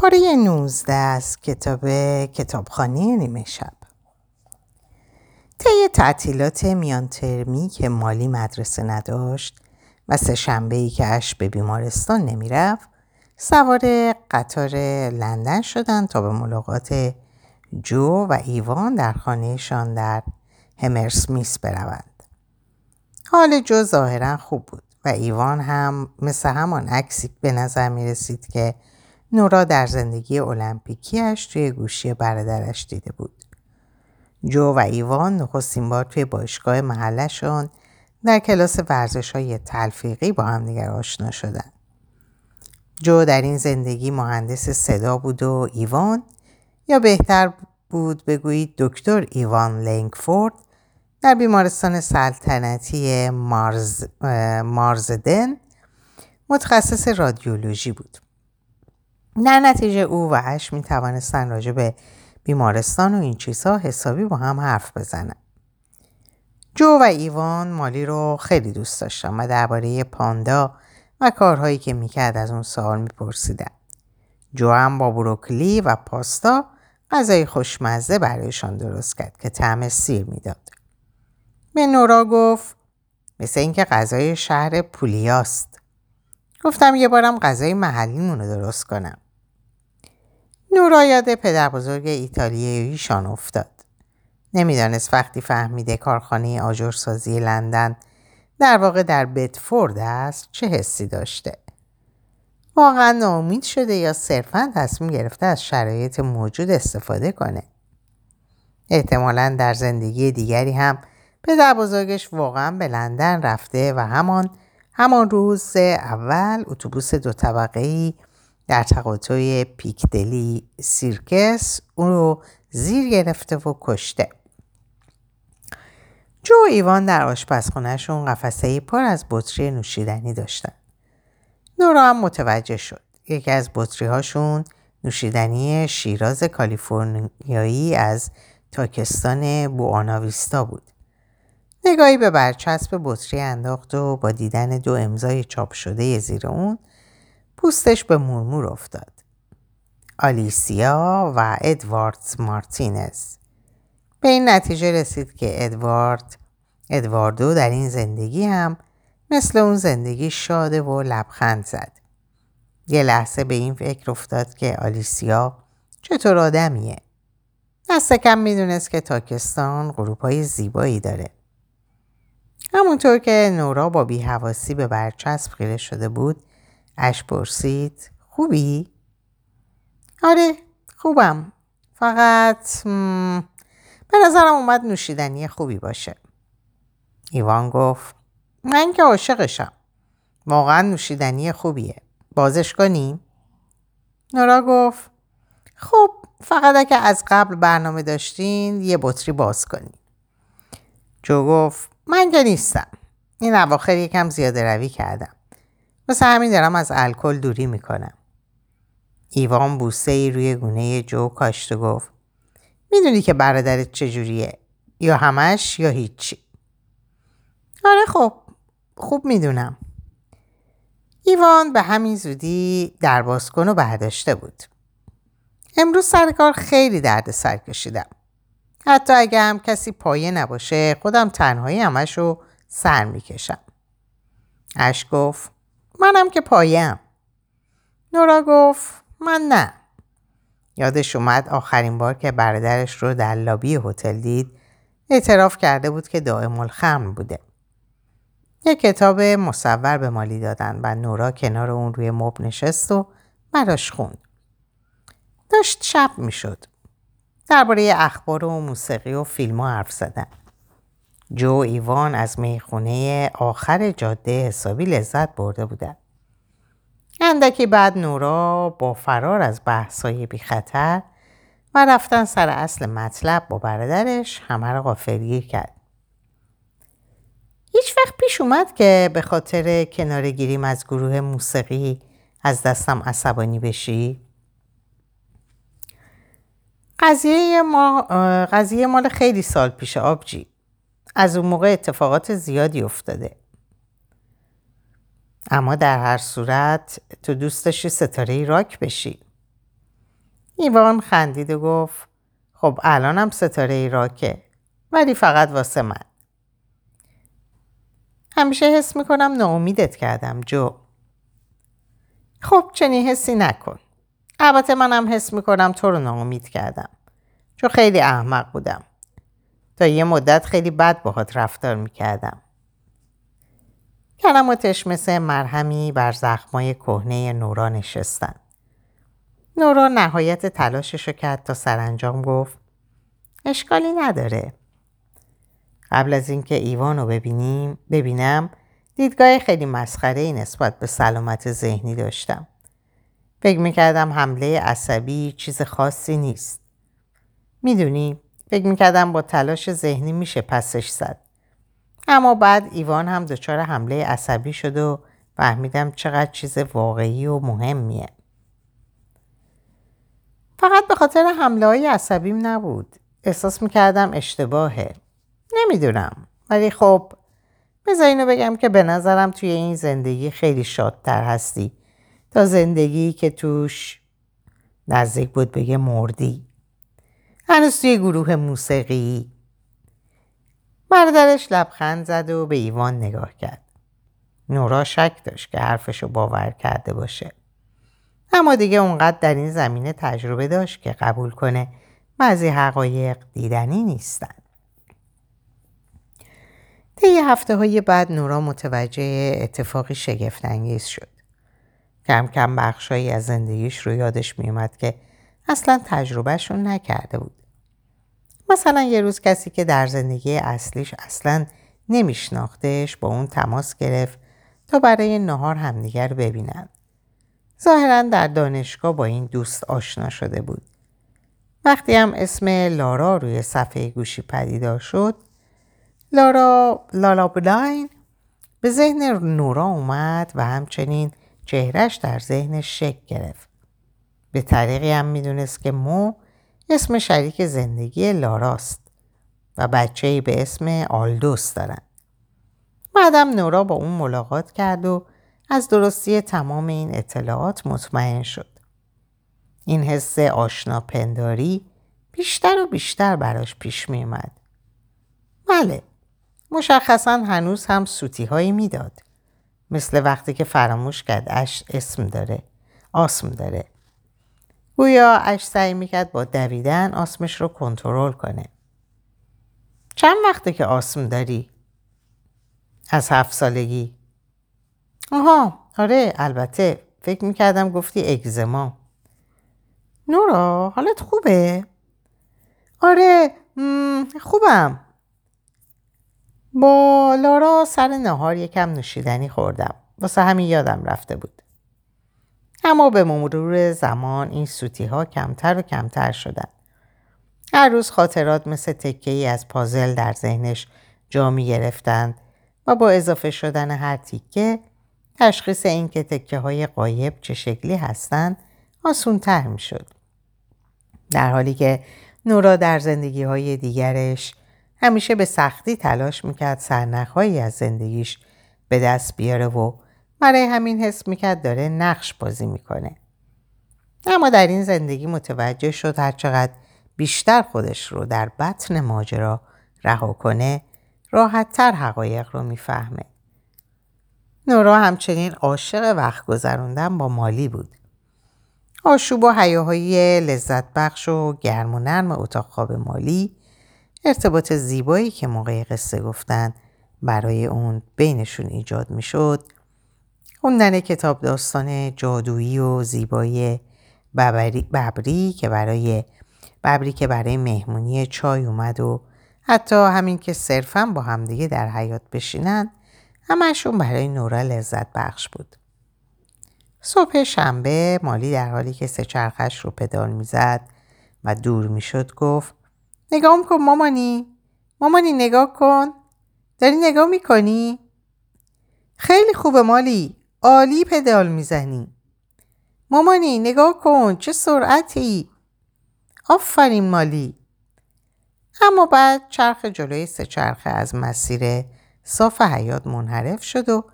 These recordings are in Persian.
پاره 19 از کتاب کتابخانه نیمه شب طی تعطیلات میان ترمی که مالی مدرسه نداشت و سه شنبه ای که اش به بیمارستان نمی‌رفت سوار قطار لندن شدند تا به ملاقات جو و ایوان در خانهشان در همرسمیس بروند. حال جو ظاهرا خوب بود و ایوان هم مثل همان عکسی به نظر می رسید که نورا در زندگی المپیکیش توی گوشی برادرش دیده بود. جو و ایوان نخستین بار توی باشگاه محلشون در کلاس ورزش های تلفیقی با هم دیگر آشنا شدن. جو در این زندگی مهندس صدا بود و ایوان یا بهتر بود بگویید دکتر ایوان لنگفورد در بیمارستان سلطنتی مارز، مارزدن متخصص رادیولوژی بود. در نتیجه او و اش می توانستن راجع به بیمارستان و این چیزها حسابی با هم حرف بزنن. جو و ایوان مالی رو خیلی دوست داشتن و درباره پاندا و کارهایی که می‌کرد از اون سوال میپرسیدن. جو هم با بروکلی و پاستا غذای خوشمزه برایشان درست کرد که طعم سیر می‌داد. به نورا گفت مثل اینکه غذای شهر پولیاست. گفتم یه بارم غذای محلیمون رو درست کنم. نورا یاد پدر بزرگ ایتالیاییشان افتاد. نمی‌دانست وقتی فهمیده کارخانه آجرسازی لندن در واقع در بتفورد است چه حسی داشته. واقعا ناامید شده یا صرفا تصمیم گرفته از شرایط موجود استفاده کنه. احتمالا در زندگی دیگری هم پدر بزرگش واقعا به لندن رفته و همان همان روز اول اتوبوس دو طبقه ای در تقاطع پیکدلی سیرکس اون رو زیر گرفته و کشته. جو و ایوان در آشپزخونهشون قفسه پر از بطری نوشیدنی داشتن. نورا هم متوجه شد. یکی از بطری هاشون نوشیدنی شیراز کالیفرنیایی از تاکستان بواناویستا بود. نگاهی به برچسب بطری انداخت و با دیدن دو امضای چاپ شده زیر اون پوستش به مرمور افتاد. آلیسیا و ادوارد مارتینز به این نتیجه رسید که ادوارد ادواردو در این زندگی هم مثل اون زندگی شاده و لبخند زد. یه لحظه به این فکر افتاد که آلیسیا چطور آدمیه. دست کم می‌دونست که تاکستان غروب های زیبایی داره. همونطور که نورا با بیهواسی به برچسب خیره شده بود اش پرسید خوبی؟ آره خوبم. فقط به نظرم اومد نوشیدنی خوبی باشه. ایوان گفت من که عاشقشم. واقعا نوشیدنی خوبیه. بازش کنیم؟ نورا گفت خب فقط اگه از قبل برنامه داشتین یه بطری باز کنیم جو گفت من که نیستم. این اواخر یکم زیاده روی کردم. مثل همین دارم از الکل دوری می‌کنم. ایوان بوسه ای روی گونه جو کاشت و گفت می‌دونی که برادرت چجوریه؟ یا همش یا هیچی. آره خب خوب می‌دونم. ایوان به همین زودی در کن و برداشته بود. امروز سر کار خیلی درد سر کشیدم. حتی اگه هم کسی پایه نباشه خودم تنهایی همش رو سر می‌کشم. اش گفت منم که پایم. نورا گفت من نه. یادش اومد آخرین بار که برادرش رو در لابی هتل دید اعتراف کرده بود که دائم الخمر بوده. یک کتاب مصور به مالی دادن و نورا کنار اون روی مب نشست و براش خوند. داشت شب می‌شد. درباره اخبار و موسیقی و فیلم ها حرف زدن جو ایوان از می‌خونه آخر جاده حسابی لذت برده بودن اندکی بعد نورا با فرار از بحثای بی خطر و رفتن سر اصل مطلب با برادرش همه را غافلگیر کرد. هیچ وقت پیش اومد که به خاطر کنار گیریم از گروه موسیقی از دستم عصبانی بشی؟ قضیه, ما، قضیه مال خیلی سال پیش آبجی. از اون موقع اتفاقات زیادی افتاده. اما در هر صورت تو دوست داشتی ستاره راک بشی ایوان خندید و گفت خب الانم ستاره راکه ولی فقط واسه من همیشه حس می‌کنم ناامیدت کردم جو خب چنین حسی نکن البته منم حس می‌کنم تو رو ناامید کردم. چون خیلی احمق بودم. تا یه مدت خیلی بد باهات رفتار می‌کردم. کلماتش مثل مرهمی بر زخمای کهنه نورا نشستن. نورا نهایت تلاشش رو کرد تا سرانجام گفت اشکالی نداره. قبل از اینکه ایوان رو ببینیم ببینم دیدگاه خیلی مسخره ای نسبت به سلامت ذهنی داشتم. فکر می‌کردم حمله عصبی چیز خاصی نیست. می‌دونی فکر می‌کردم با تلاش ذهنی میشه پسش زد. اما بعد ایوان هم دچار حمله عصبی شد و فهمیدم چقدر چیز واقعی و مهمیه. فقط به خاطر حمله های عصبیم نبود. احساس می‌کردم اشتباهه. نمی‌دونم. ولی خب بذار اینو بگم که به نظرم توی این زندگی خیلی شادتر هستی. تا زندگی که توش نزدیک بود بگه مردی. هنوز توی گروه موسیقی. برادرش لبخند زد و به ایوان نگاه کرد. نورا شک داشت که حرفشو باور کرده باشه. اما دیگه اونقدر در این زمینه تجربه داشت که قبول کنه بعضی حقایق دیدنی نیستن. طی هفته های بعد نورا متوجه اتفاقی شگفتانگیز شد. کم کم بخشهایی از زندگیش رو یادش میومد که اصلا تجربهشون نکرده بود مثلا یه روز کسی که در زندگی اصلیش اصلا نمیشناختش با اون تماس گرفت تا برای نهار همدیگر ببینن. ظاهرا در دانشگاه با این دوست آشنا شده بود. وقتی هم اسم لارا روی صفحه گوشی پدیدار شد لارا لالا بلاین به ذهن نورا اومد و همچنین چهرش در ذهنش شک گرفت. به طریقی هم می‌دونست که مو اسم شریک زندگی لاراست و بچه به اسم آلدوس دارن. بعدم نورا با اون ملاقات کرد و از درستی تمام این اطلاعات مطمئن شد. این حس آشنا پنداری بیشتر و بیشتر براش پیش می اومد. بله مشخصا هنوز هم سوتی هایی می‌داد. مثل وقتی که فراموش کرد اش اسم داره آسم داره. گویا اش سعی می‌کرد با دویدن آسمش رو کنترل کنه. چند وقته که آسم داری؟ از هفت سالگی. آها آره البته فکر می‌کردم گفتی اگزما. نورا حالت خوبه؟ آره خوبم. با لارا سر نهار یکم نوشیدنی خوردم. واسه همین یادم رفته بود. اما به مرور زمان این سوتی ها کمتر و کمتر شدن. هر روز خاطرات مثل تکه ای از پازل در ذهنش جا می گرفتند و با اضافه شدن هر تیکه تشخیص اینکه تکه های قایب چه شکلی هستند آسون تر می شد. در حالی که نورا در زندگی های دیگرش همیشه به سختی تلاش می‌کرد سرنخهایی از زندگیش به دست بیاره و برای همین حس می‌کرد داره نقش بازی می‌کنه. اما در این زندگی متوجه شد هرچقدر بیشتر خودش رو در بطن ماجرا رها کنه راحتتر حقایق رو می‌فهمه. نورا همچنین عاشق وقت گذروندن با مالی بود. آشوب و حیاهای لذت بخش و گرم و نرم اتاق خواب مالی ارتباط زیبایی که موقع قصه گفتن برای اون بینشون ایجاد می‌شد خوندن کتاب داستان جادویی و زیبایی ببری, ببری که برای ببری که برای مهمونی چای اومد و حتی همین که صرفا با همدیگه در حیات بشینن همشون برای نورا لذت بخش بود. صبح شنبه مالی در حالی که سه چرخش رو پدال می‌زد و دور می‌شد گفت نگاه کن مامانی. مامانی نگاه کن. داری نگاه می‌کنی؟ خیلی خوبه مالی. عالی پدال می‌زنی. مامانی نگاه کن. چه سرعتی. آفرین مالی. اما بعد چرخ جلوی سه چرخه از مسیر صاف حیات منحرف شد و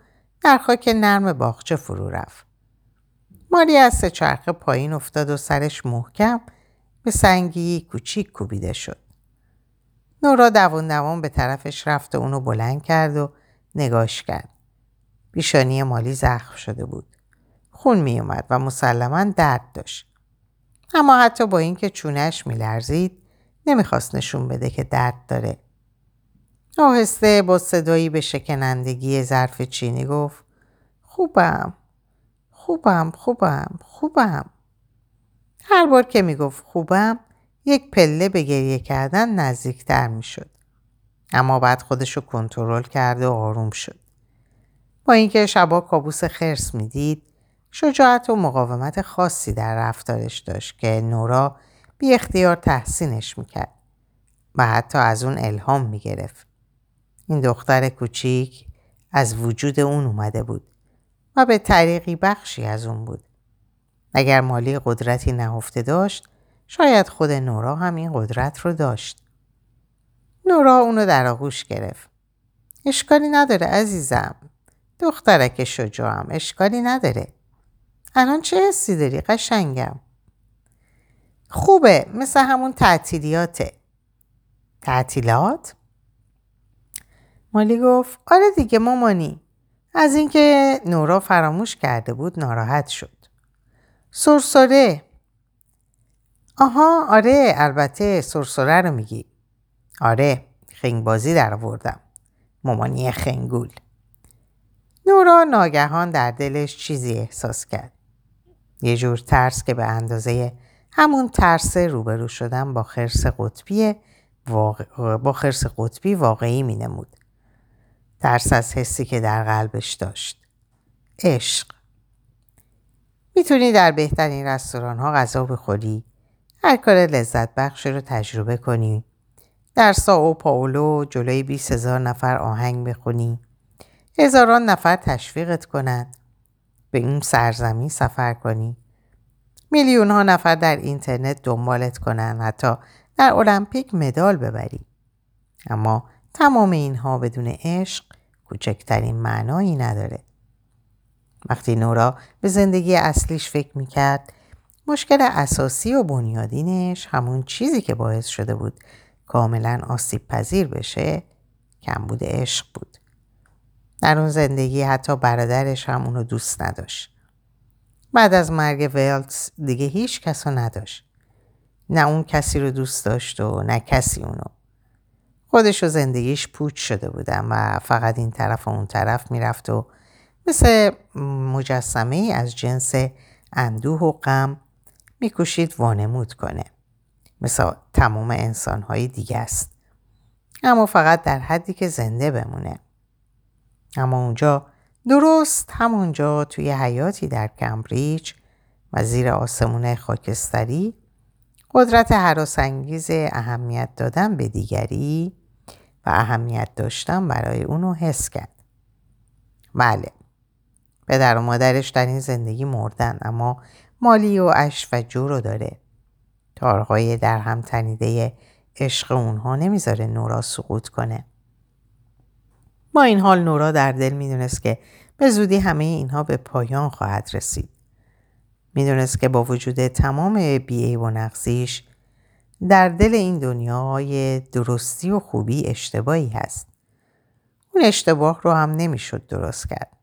در خاک نرم باغچه فرو رفت. مالی از سه چرخه پایین افتاد و سرش محکم به سنگی کوچیک کوبیده شد. نورا دوان دوان به طرفش رفت و اونو بلند کرد و نگاش کرد. بیشانی مالی زخم شده بود. خون می اومد و مسلما درد داشت. اما حتی با اینکه چونش میلرزید نمی‌خواست نشون بده که درد داره. آهسته با صدایی به شکنندگی ظرف چینی گفت خوبم خوبم خوبم خوبم هر بار که می‌گفت خوبم یک پله به گریه کردن نزدیکتر می‌شد اما بعد خودشو کنترل کرد و آروم شد با اینکه شبا کابوس خرس می‌دید شجاعت و مقاومت خاصی در رفتارش داشت که نورا بی اختیار تحسینش می‌کرد و حتی از اون الهام می‌گرفت. این دختر کوچیک از وجود اون اومده بود و به طریقی بخشی از اون بود. اگر مالی قدرتی نهفته داشت شاید خود نورا هم این قدرت رو داشت. نورا اونو در آغوش گرفت. اشکالی نداره عزیزم. دخترک شجاعم اشکالی نداره. الان چه حسی داری قشنگم؟ خوبه مثل همون تعطیلیاته. تعطیلات؟ مالی گفت آره دیگه مامانی. از اینکه نورا فراموش کرده بود ناراحت شد. سرسره آها آره البته سرسره رو میگی آره خنگبازی در آوردم مامانی خنگول نورا ناگهان در دلش چیزی احساس کرد یه جور ترس که به اندازه همون ترس روبرو شدن با خرس قطبی با خرس قطبی واقعی می نمود. ترس از حسی که در قلبش داشت. عشق. می‌تونی در بهترین رستوران ها غذا بخوری. هر کار لذت بخش رو تجربه کنی. در ساو پاولو جلوی 20 هزار نفر آهنگ بخونی. هزاران نفر تشویقت کنند. به این سرزمین سفر کنی. میلیون ها نفر در اینترنت دنبالت کنن حتی در المپیک مدال ببری. اما تمام اینها بدون عشق کوچکترین معنایی نداره. وقتی نورا به زندگی اصلیش فکر می‌کرد مشکل اساسی و بنیادینش همون چیزی که باعث شده بود کاملا آسیب پذیر بشه کمبود عشق بود. در اون زندگی حتی برادرش هم اونو دوست نداشت. بعد از مرگ ویلتس دیگه هیچ کس رو نداشت. نه اون کسی رو دوست داشت و نه کسی اونو. خودش و زندگیش پوچ شده بودن و فقط این طرف و اون طرف می‌رفت و مثل مجسمه از جنس اندوه و غم میکوشید وانمود کنه. مثل تمام انسانهای دیگه است. اما فقط در حدی که زنده بمونه. اما اونجا درست همونجا توی حیاتی در کمبریج و زیر آسمون خاکستری قدرت حراسانگیز اهمیت دادن به دیگری و اهمیت داشتن برای اونو حس کرد. بله پدر و مادرش در این زندگی مردن اما مالی و اش و جو رو داره. تارهای در هم تنیده عشق اونها نمی‌ذاره نورا سقوط کنه. با این حال نورا در دل می‌دونست که به زودی همه اینها به پایان خواهد رسید. می‌دونست که با وجود تمام بیعیب و نقصیش در دل این دنیای درستی و خوبی اشتباهی هست. اون اشتباه رو هم نمی‌شد درست کرد.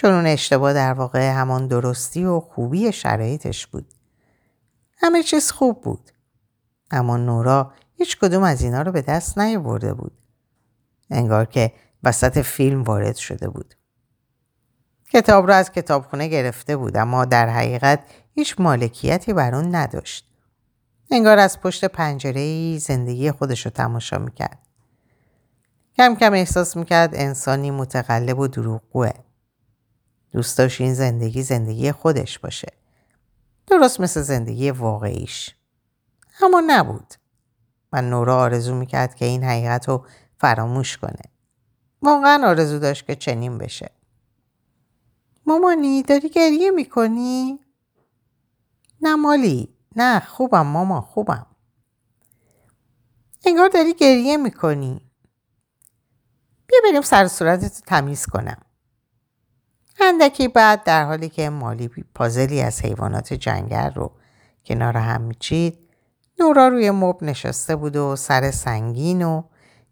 چون اون اشتباه در واقع همان درستی و خوبی شرایطش بود. همه چیز خوب بود. اما نورا هیچ کدوم از اینا رو به دست نیاورده بود. انگار که وسط فیلم وارد شده بود. کتاب را از کتابخونه گرفته بود اما در حقیقت هیچ مالکیتی بر اون نداشت. انگار از پشت پنجره زندگی خودش رو تماشا می‌کرد. کم کم احساس می‌کرد انسانی متقلب و دروغگوه. دوست داشت این زندگی زندگی خودش باشه. درست مثل زندگی واقعیش. اما نبود. و نورا آرزو می‌کرد که این حقیقت رو فراموش کنه. واقعا آرزو داشت که چنین بشه. مامانی داری گریه می‌کنی؟ نه مالی نه خوبم ماما خوبم انگار داری گریه می‌کنی بیا بریم سر صورتت تمیز کنم اندکی بعد در حالی که مالی پازلی از حیوانات جنگل رو کنار هم میچید نورا روی مب نشسته بود و سر سنگین و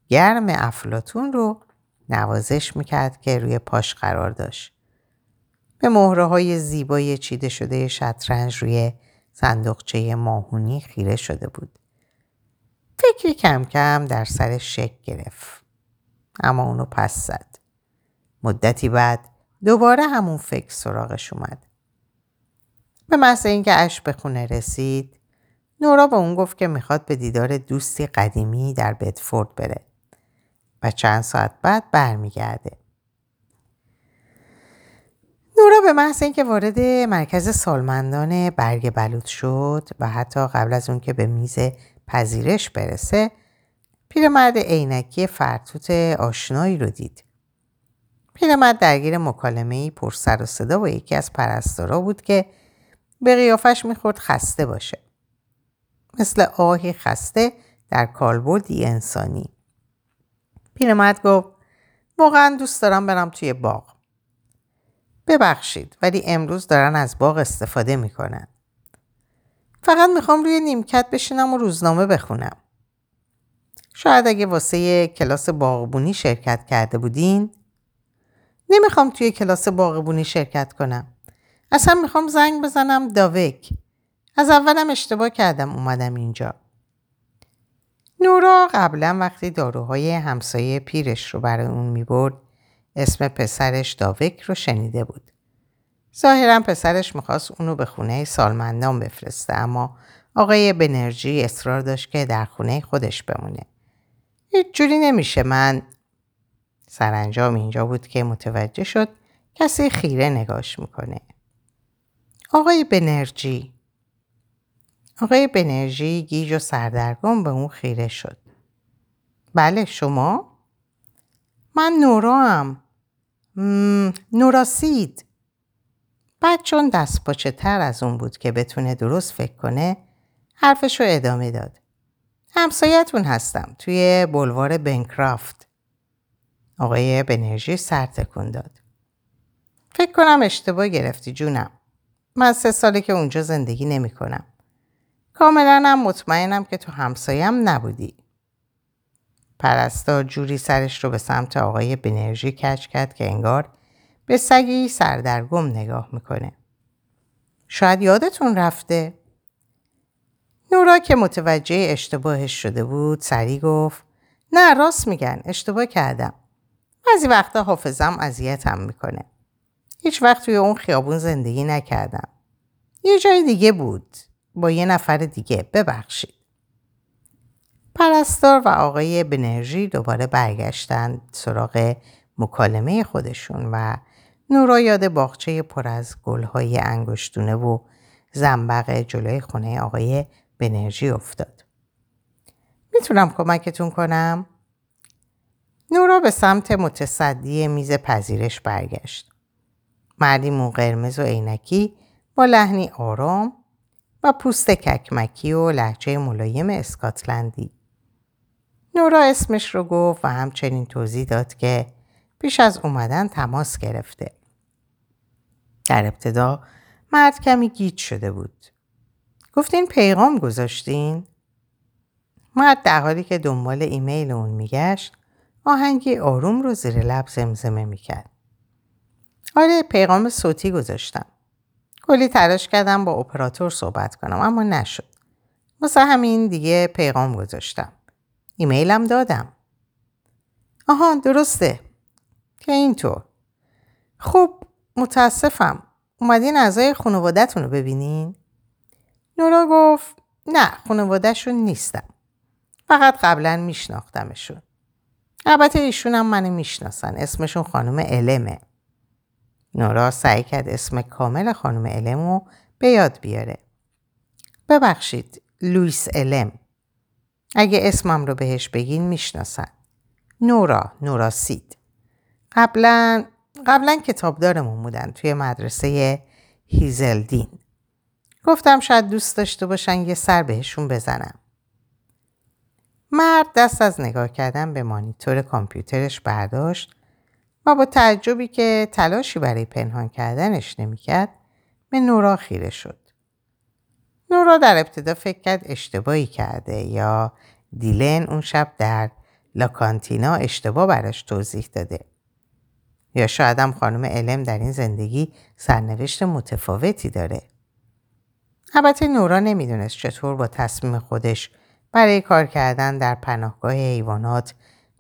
گرم افلاتون رو نوازش می‌کرد که روی پاش قرار داشت. به مهره های زیبای چیده شده شطرنج روی صندوقچه ماهونی خیره شده بود. فکری کم کم در سر شک گرفت. اما اونو پس زد. مدتی بعد دوباره همون فکر سراغش اومد. به محض اینکه اش به خونه رسید نورا به اون گفت که می‌خواد به دیدار دوستی قدیمی در بدفورد بره و چند ساعت بعد برمیگرده. نورا به محض اینکه وارد مرکز سالمندان برگ بلوط شد و حتی قبل از اون که به میز پذیرش برسه پیرمرد عینکی فرتوت آشنایی رو دید. پیرمرد درگیر مکالمه پر سر و صدا با یکی از پرستارا بود که به قیافش می‌خورد خسته باشه. مثل آهی خسته در کالبردی انسانی. پیرمرد گفت واقعا دوست دارم برم توی باغ. ببخشید ولی امروز دارن از باغ استفاده می‌کنن. فقط می‌خوام روی نیمکت بشینم و روزنامه بخونم. شاید اگه واسه کلاس باغبونی شرکت کرده بودین نمی‌خوام توی کلاس باغبونی شرکت کنم. اصلا می‌خوام زنگ بزنم داوک. از اولم اشتباه کردم اومدم اینجا. نورا قبلا وقتی داروهای همسایه پیرش رو برای اون می‌برد اسم پسرش داوک رو شنیده بود. ظاهرا پسرش می‌خواست اونو به خونه سالمندان بفرسته اما آقای بنرژی اصرار داشت که در خونه خودش بمونه. هیچ جوری نمیشه من سرانجام اینجا بود که متوجه شد کسی خیره نگاش می‌کنه. آقای بنرژی آقای بنرژی گیج و سردرگم به اون خیره شد. بله شما؟ من نورا هم. نوراسید. بعد چون دست پاچه تر از اون بود که بتونه درست فکر کنه حرفش رو ادامه داد. همسایتون هستم توی بلوار بنکرافت. آقای بنرژی سر تکون داد. فکر کنم اشتباه گرفتی جونم. من سه ساله که اونجا زندگی نمی کنم. کاملا هم مطمئنم که تو همسایم نبودی. پرستار جوری سرش رو به سمت آقای بنرژی کچ کرد که انگار به سگی سردرگم نگاه می‌کنه. شاید یادتون رفته؟ نورا که متوجه اشتباهش شده بود سری گفت نه راست میگن اشتباه کردم. بعضی وقتا حافظم اذیتم می‌کنه. هیچ وقت توی اون خیابون زندگی نکردم. یه جای دیگه بود. با یه نفر دیگه ببخشید. پرستار و آقای بنرژی دوباره برگشتند سراغ مکالمه خودشون و نورا یاد باغچه پر از گلهای انگشتونه و زنبق جلوی خونه آقای بنرژی افتاد. می‌تونم کمکتون کنم؟ نورا به سمت متصدی میز پذیرش برگشت. مردی مو قرمز و عینکی با لحنی آرام و پوست ککمکی و لحجه ملایم اسکاتلندی. نورا اسمش رو گفت و همچنین توضیح داد که پیش از اومدن تماس گرفته. در ابتدا مرد کمی گیج شده بود. گفتین پیغام گذاشتین؟ مرد در حالی که دنبال ایمیل اون میگشت آهنگی آروم رو زیر لب زمزمه می‌کرد. آره پیغام صوتی گذاشتم. کلی تلاش کردم با اپراتور صحبت کنم اما نشد. واسه همین دیگه پیغام گذاشتم. ایمیلم دادم. آها درسته. که اینطور. خب متاسفم. اومدین اعضای خانوادهتون رو ببینین؟ نورا گفت نه خانوادهشون نیستم. فقط قبلا میشناختمشون. البته ایشون هم منو می‌شناسن. اسمشون خانم علمه. نورا سعی کرد اسم کامل خانم علم رو به یاد بیاره. ببخشید لویس علم. اگه اسمم رو بهش بگین می‌شناسن. نورا نورا سید. قبلا قبلا کتابدارمون بودن توی مدرسه هیزلدین. گفتم شاید دوست داشته باشن یه سر بهشون بزنم. مرد دست از نگاه کردن به مانیتور کامپیوترش برداشت و با تعجبی که تلاشی برای پنهان کردنش نمی‌کرد به نورا خیره شد. نورا در ابتدا فکر کرد اشتباهی کرده یا دیلن اون شب در لاکانتینا اشتباه براش توضیح داده. یا شاید هم خانم علم در این زندگی سرنوشت متفاوتی داره. البته نورا نمی‌دونست چطور با تصمیم خودش برای کار کردن در پناهگاه حیوانات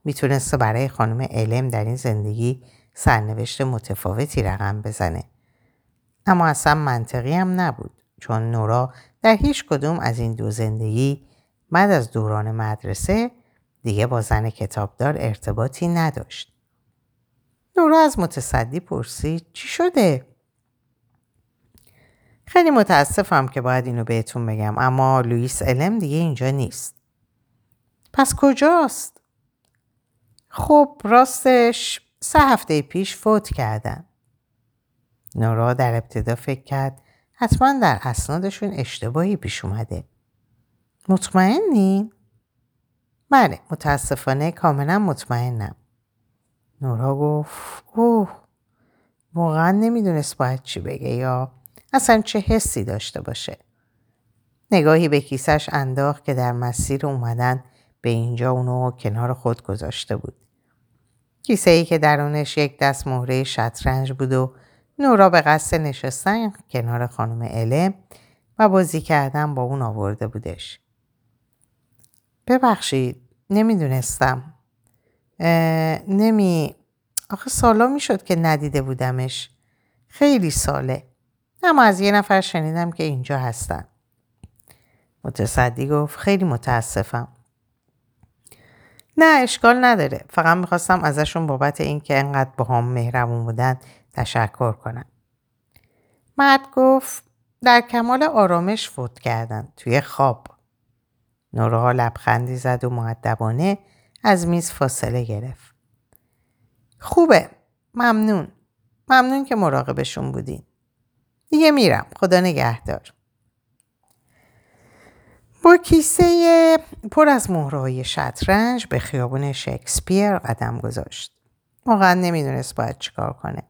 می‌تونسته برای خانم علم در این زندگی سرنوشت متفاوتی رقم بزنه. اما اصلا منطقی هم نبود چون نورا در هیچ کدوم از این دو زندگی بعد از دوران مدرسه دیگه با زن کتابدار ارتباطی نداشت. نورا از متصدی پرسید چی شده؟ خیلی متاسفم که باید اینو بهتون بگم اما لوئیس علم دیگه اینجا نیست. پس کجاست؟ خب راستش سه هفته پیش فوت کردن. نورا در ابتدا فکر کرد حتما در اسنادشون اشتباهی پیش اومده. مطمئنی؟ بله متاسفانه کاملا مطمئنم. نورا گفت اوه واقعا نمی‌دونست باید چی بگه یا اصلا چه حسی داشته باشه. نگاهی به کیسش انداخت که در مسیر اومدن به اینجا اونو کنار خود گذاشته بود. کیسه ای که درونش یک دست مهره شطرنج بود و نورا به قصد نشستن کنار خانم علم و بازی کردن با اون آورده بودش. ببخشید نمی‌دونستم. نمی آخه سالا می‌شد که ندیده بودمش. خیلی ساله. اما از یه نفر شنیدم که اینجا هستن. متصدی گفت خیلی متاسفم. نه اشکال نداره. فقط می‌خواستم ازشون بابت اینکه انقدر با هم مهربون بودن تشکر کنم. مرد گفت در کمال آرامش فوت کردن توی خواب. نورها لبخندی زد و معدبانه از میز فاصله گرفت. خوبه. ممنون. ممنون که مراقبشون بودین. دیگه میرم. خدا نگهدار. با کیسه پر از مهرهای شطرنج به خیابون شکسپیر قدم گذاشت. واقعا نمی‌دونست باید چیکار کنه.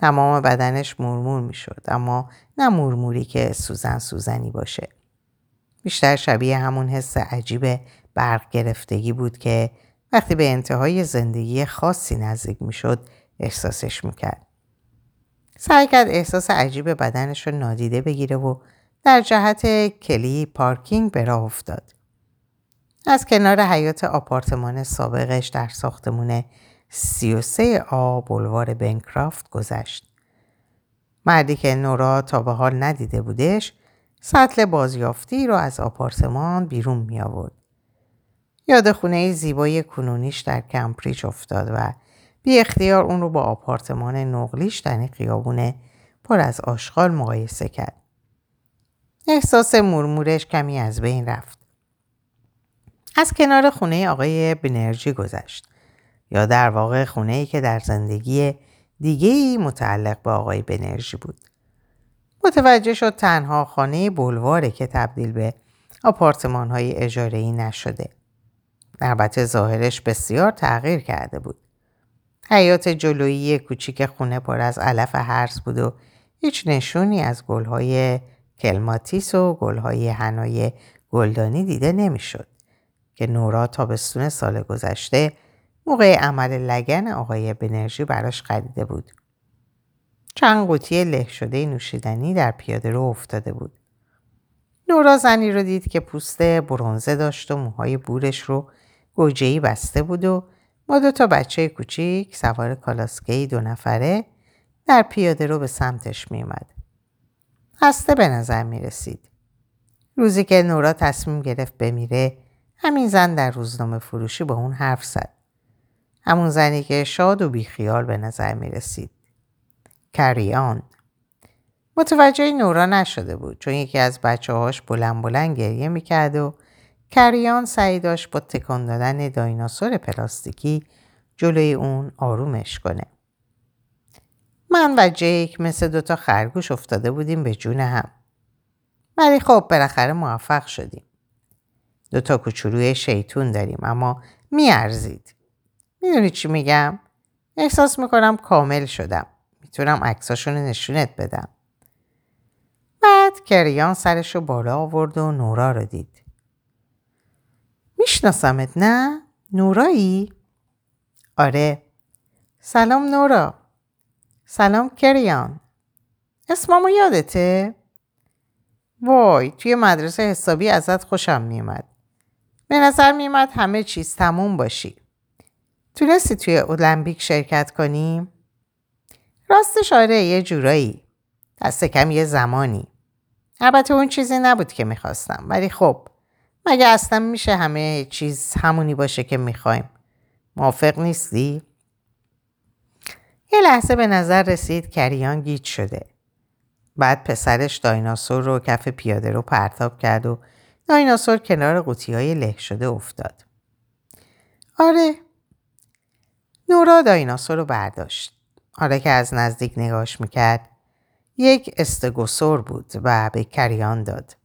تمام بدنش مرمور می‌شد اما نه مرموری که سوزن سوزنی باشه. بیشتر شبیه همون حس عجیب برق گرفتگی بود که وقتی به انتهای زندگی خاصی نزدیک می‌شد احساسش می‌کرد. سعی کرد احساس عجیب بدنش رو نادیده بگیره و در جهت کلی پارکینگ به راه افتاد. از کنار حیات آپارتمان سابقش در ساختمون 33 آ بلوار بنکرافت گذشت. مردی که نورا تا به حال ندیده بودش سطل بازیافتی رو از آپارتمان بیرون می آورد. یاد خونه زیبای کنونیش در کمپریج افتاد و بی اختیار اون رو با آپارتمان نقلیش در خیابون پر از آشغال مقایسه کرد. احساس مرمورش کمی از بین رفت. از کنار خونه آقای بنرژی گذشت. یا در واقع خونه ای که در زندگی دیگه ای متعلق به آقای بنرژی بود. متوجه شد تنها خانه بلواره که تبدیل به آپارتمان های اجاره ای نشده. البته ظاهرش بسیار تغییر کرده بود. حیات جلویی کوچیک خونه پر از علف هرز بود و هیچ نشونی از گلهای کلماتیس و گلهای هنای گلدانی دیده نمی‌شد که نورا تابستون سال گذشته موقع عمل لگن آقای بنرژی براش خریده بود. چند قوطی له شده نوشیدنی در پیاده رو افتاده بود. نورا زنی رو دید که پوست برونزه داشت و موهای بورش رو گوجهی بسته بود و با دو تا بچه کوچیک سوار کالاسکهی دو نفره در پیاده رو به سمتش میومد. هسته به نظر می رسید. روزی که نورا تصمیم گرفت بمیره همین زن در روزنامه فروشی با اون حرف زد. همون زنی که شاد و بیخیال به نظر می رسید. کریان متوجه نورا نشده بود چون یکی از بچه هاش بلند بلند گریه می‌کرد و کریان سعی داشت با تکان دادن دایناسور پلاستیکی جلوی اون آرومش کنه. من و جیک مثل دوتا خرگوش افتاده بودیم به جون هم. ولی خب بالاخره موفق شدیم. دوتا کوچولوی شیطون داریم اما میارزید. می‌دونی چی میگم؟ احساس می‌کنم کامل شدم. می‌تونم عکساشون نشونت بدم. بعد کریان سرش رو بالا آورد و نورا رو دید. میشناسمت نه؟ نورایی؟ آره. سلام نورا. سلام کریان. اسممو یادته؟ وای توی مدرسه حسابی ازت خوشم میومد. به نظر میومد همه چیز تموم باشی. تونستی توی المپیک شرکت کنیم؟ راستش آره یه جورایی. دست کم یه زمانی. البته اون چیزی نبود که می‌خواستم ولی خب مگه اصلا میشه همه چیز همونی باشه که می‌خوایم. موافق نیستی؟ یه لحظه به نظر رسید کریان گیج شده. بعد پسرش دایناسور رو کف پیاده رو پرتاب کرد و دایناسور کنار قوطی های له شده افتاد. آره. نورا دایناسور رو برداشت. حالا که از نزدیک نگاش می‌کرد یک استگوسور بود و به کریان داد.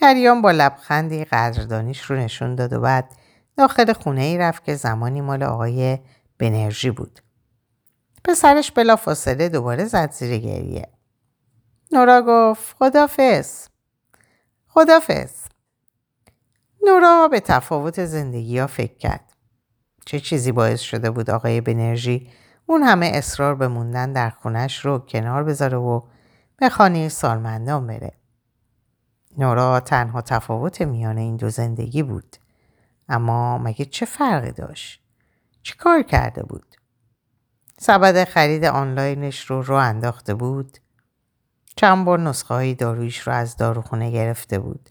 کریان با لبخندی قدردانیش رو نشون داد و بعد داخل خونه ای رفت که زمانی مال آقای بنرژی بود. پسرش بلا فاصله دوباره زد زیر گریه. نورا گفت خدافز. خدافز. نورا به تفاوت زندگی ها فکر کرد. چه چیزی باعث شده بود آقای بنرژی اون همه اصرار به موندن در خونش رو کنار بذاره و به خانه سالمندان بره. نورا تنها تفاوت میان این دو زندگی بود. اما مگه چه فرقی داشت؟ چه کار کرده بود؟ سبد خرید آنلاینش رو رو انداخته بود؟ چند بار نسخه های دارویش رو از داروخونه گرفته بود.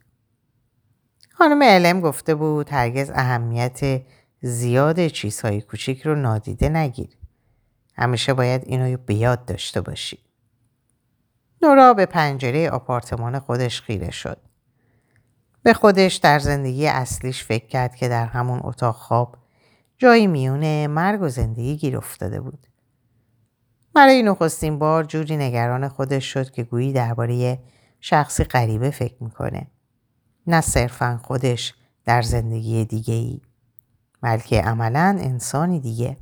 خانم علم گفته بود هرگز اهمیت زیاد چیزهای کوچیک رو نادیده نگیر. همیشه باید اینو به یاد داشته باشی. نورا به پنجره آپارتمان خودش خیره شد. به خودش در زندگی اصلیش فکر کرد که در همون اتاق خواب جایی میونه مرگ و زندگی گیر افتاده بود. برای نخستین بار جوری نگران خودش شد که گویی درباره شخصی غریبه فکر می‌کنه. نه صرفا خودش در زندگی دیگه ای. بلکه عملا انسانی دیگه.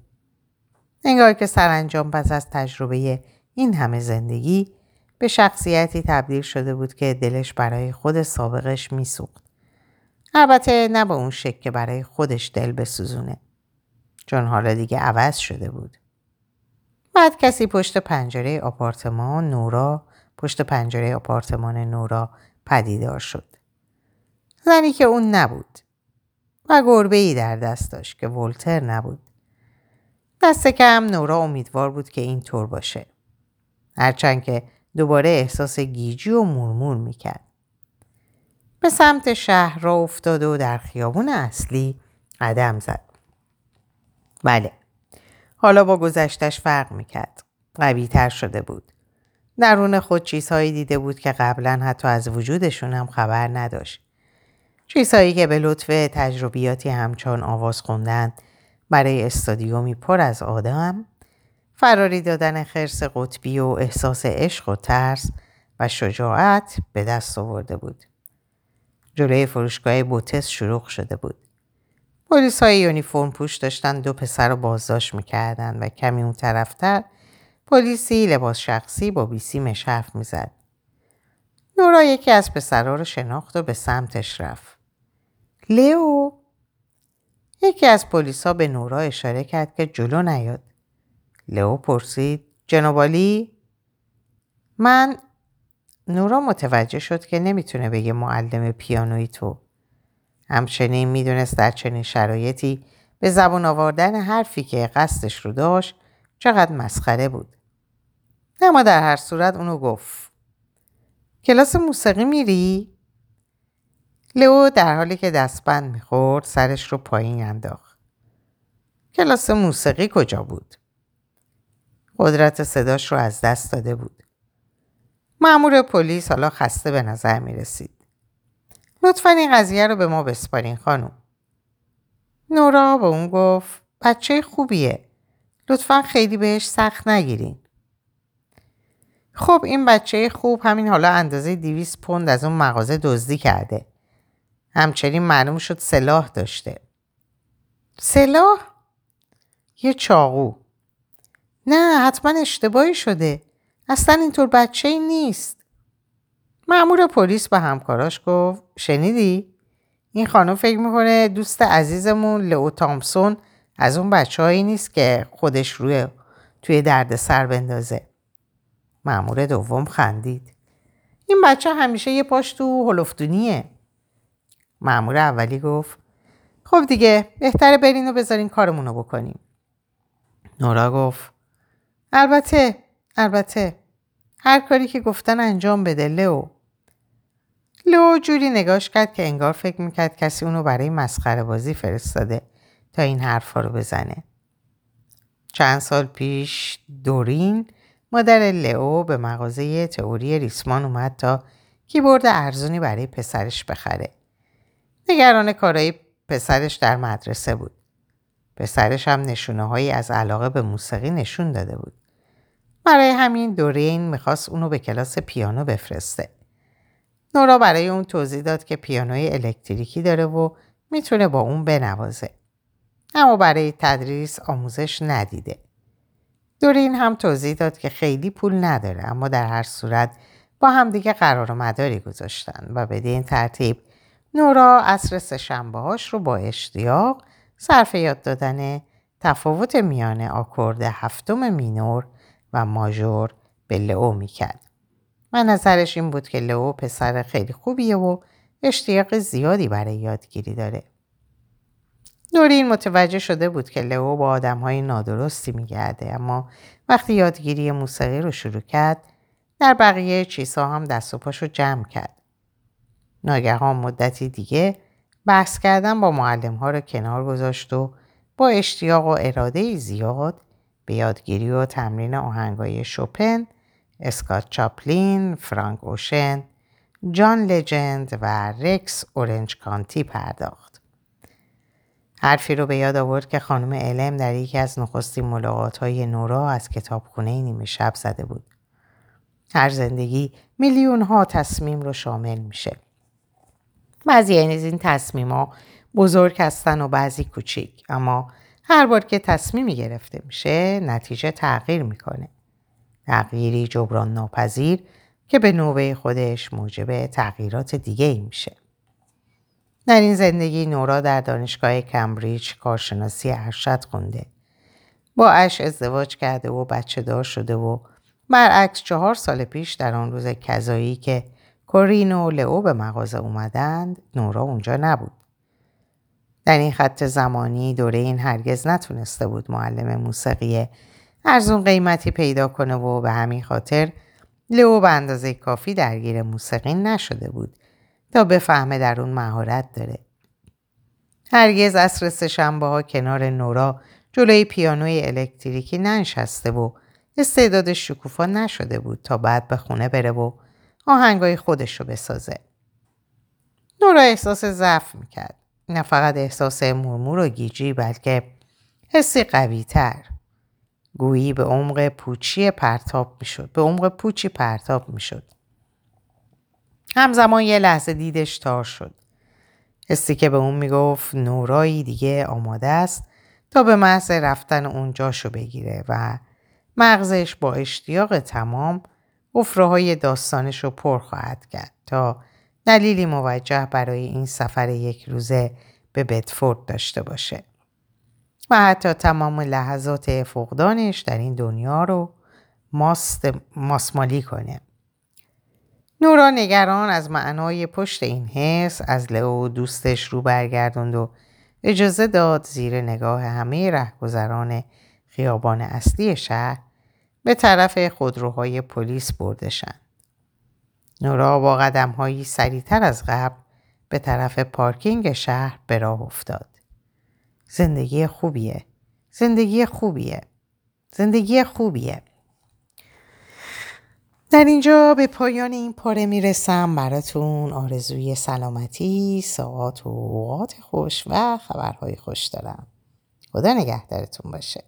انگار که سرانجام پس از تجربه این همه زندگی به شخصیتی تبدیل شده بود که دلش برای خود سابقش میسوخت. البته نه به اون شکل که برای خودش دل بسوزونه. چون حالا دیگه عوض شده بود. بعد کسی پشت پنجره آپارتمان نورا پشت پنجره آپارتمان نورا پدیدار شد. زنی که اون نبود و گربه ای در دست داشت که ولتر نبود. دست کم نورا امیدوار بود که این طور باشه. هرچند که دوباره احساس گیجی و مورمور می‌کرد. به سمت شهر را افتاد و در خیابون اصلی قدم زد. بله حالا با گذشتش فرق می‌کرد. قوی تر شده بود. درون خود چیزهایی دیده بود که قبلا حتی از وجودشون هم خبر نداشت. چیزهایی که به لطف تجربیاتی همچون آواز خوندن برای استادیومی پر از آدم فراری دادن خرس قطبی و احساس عشق و ترس و شجاعت به دست آورده بود. جلوی فروشگاه بوتس شروع شده بود. پلیس های یونیفرم پوش داشتن دو پسر رو بازداشت می‌کردن و کمی اون طرفتر پلیسی لباس شخصی با بیسی مشرف می‌زد. نورا یکی از پسرها رو شناخت و به سمتش رفت. لیو یکی از پلیسا به نورا اشاره کرد که جلو نیاد. لئو پرسید جنابالی من نورا متوجه شد که نمی‌تونه بگه معلم پیانوی تو. همچنین می‌دونست در چنین شرایطی به زبون آوردن حرفی که قصدش رو داشت چقدر مسخره بود. اما در هر صورت اونو گفت. کلاس موسیقی میری؟ لئو در حالی که دستبند می‌خورد سرش رو پایین انداخت. کلاس موسیقی کجا بود؟ قدرت صداش رو از دست داده بود. معمور پلیس حالا خسته به نظر می رسید. لطفا این قضیه رو به ما بسپارین خانم. نورا به اون گفت بچه خوبیه. لطفا خیلی بهش سخت نگیرین. خب این بچه خوب همین حالا اندازه دیویس پوند از اون مغازه دزدی کرده. همچنین معلوم شد سلاح داشته. سلاح؟ یه چاقو. نه حتما اشتباهی شده اصلا اینطور بچه ای نیست معمور پلیس به همکاراش گفت شنیدی؟ این خانم فکر می‌کنه دوست عزیزمون لئو تامسون از اون بچه نیست که خودش روی توی درد سر بندازه. معمور دوم خندید. این بچه همیشه یه پاش تو هلفتونیه. معمور اولی گفت خب دیگه بهتره برین و بذارین کارمونو بکنیم. نورا گفت البته البته هر کاری که گفتن انجام بده لو لو جوری نگاش کرد که انگار فکر می‌کرد کسی اونو برای مسخره بازی فرستاده تا این حرفا رو بزنه. چند سال پیش دورین مادر لئو به مغازه تئوری ریسمان اومد تا کیبورد ارزونی برای پسرش بخره. نگران کارهای پسرش در مدرسه بود. پسرش هم نشونه هایی از علاقه به موسیقی نشون داده بود. برای همین دورین می‌خواست اونو به کلاس پیانو بفرسته. نورا برای اون توضیح داد که پیانوی الکتریکی داره و می‌تونه با اون بنوازه. اما برای تدریس آموزش ندیده. دورین هم توضیح داد که خیلی پول نداره اما در هر صورت با همدیگه قرار و مداری گذاشتن و به این ترتیب نورا عصر سهشنبه هاش رو با اشتیاق صرف یاد دادن تفاوت میان آکورد هفتم مینور و ماژور به لئو می‌کرد. و نظرش این بود که لئو پسر خیلی خوبیه و اشتیاق زیادی برای یادگیری داره. نورین متوجه شده بود که لئو با آدم های نادرستی میگرده اما وقتی یادگیری موسیقی رو شروع کرد در بقیه چیزها هم دست و پاشو جمع کرد. ناگهان مدتی دیگه بحث کردن با معلم ها رو کنار گذاشت و با اشتیاق و اراده زیاد به یادگیری و تمرین آهنگای شوپن، اسکات چاپلین، فرانک اوشن، جان لجند و رکس اورنج کانتی پرداخت. حرفی رو به یاد آورد که خانم علم در یکی از نخستین ملاقات های نورا از کتابخونه نیمه شب زده بود. هر زندگی میلیون ها تصمیم رو شامل میشه. بعضی از این تصمیم ها بزرگ هستن و بعضی کوچیک اما هر بار که تصمیمی گرفته میشه نتیجه تغییر می‌کنه. تغییری جبران ناپذیر که به نوبه خودش موجب تغییرات دیگه ای میشه. در این زندگی نورا در دانشگاه کمبریج کارشناسی ارشد خونده. با اش ازدواج کرده و بچه دار شده و برعکس چهار سال پیش در آن روز کذایی که کورین و لئو به مغازه اومدند نورا اونجا نبود. در این خط زمانی دوره این هرگز نتونسته بود معلم موسیقی ارزون قیمتی پیدا کنه و به همین خاطر لئو به اندازه کافی درگیر موسیقی نشده بود تا بفهمه در اون مهارت داره. هرگز عصر سهشنبه ها کنار نورا جلوی پیانوی الکتریکی ننشسته و استعداد شکوفا نشده بود تا بعد به خونه بره و آهنگای خودش رو بسازه. نورا احساس ضعف می‌کرد. نه فقط احساس مرمور و گیجی بلکه حسی قوی تر. گویی به عمق پوچی پرتاب می‌شد. به عمق پوچی پرتاب می‌شد. همزمان یه لحظه دیدش تار شد. حسی که به اون می‌گفت نورایی دیگه آماده است تا به محض رفتن اونجاشو بگیره و مغزش با اشتیاق تمام افره های داستانش رو پر خواهد کرد تا دلیلی موجه برای این سفر یک روزه به بدفورد داشته باشه و حتی تمام لحظات فقدانش در این دنیا رو ماست ماسمالی کنه نورا نگران از معنای پشت این حس از لئو دوستش رو برگردوند و اجازه داد زیر نگاه همه رهگذران خیابان اصلی شهر به طرف خودروهای پلیس بردشن. نورا با قدم هایی سریعتر از قبل به طرف پارکینگ شهر به راه افتاد. زندگی خوبیه. زندگی خوبیه. زندگی خوبیه. در اینجا به پایان این پاره می‌رسم براتون آرزوی سلامتی، ساعت و اوقات خوش و خبرهای خوش دارم. خدا نگهدارتون باشه.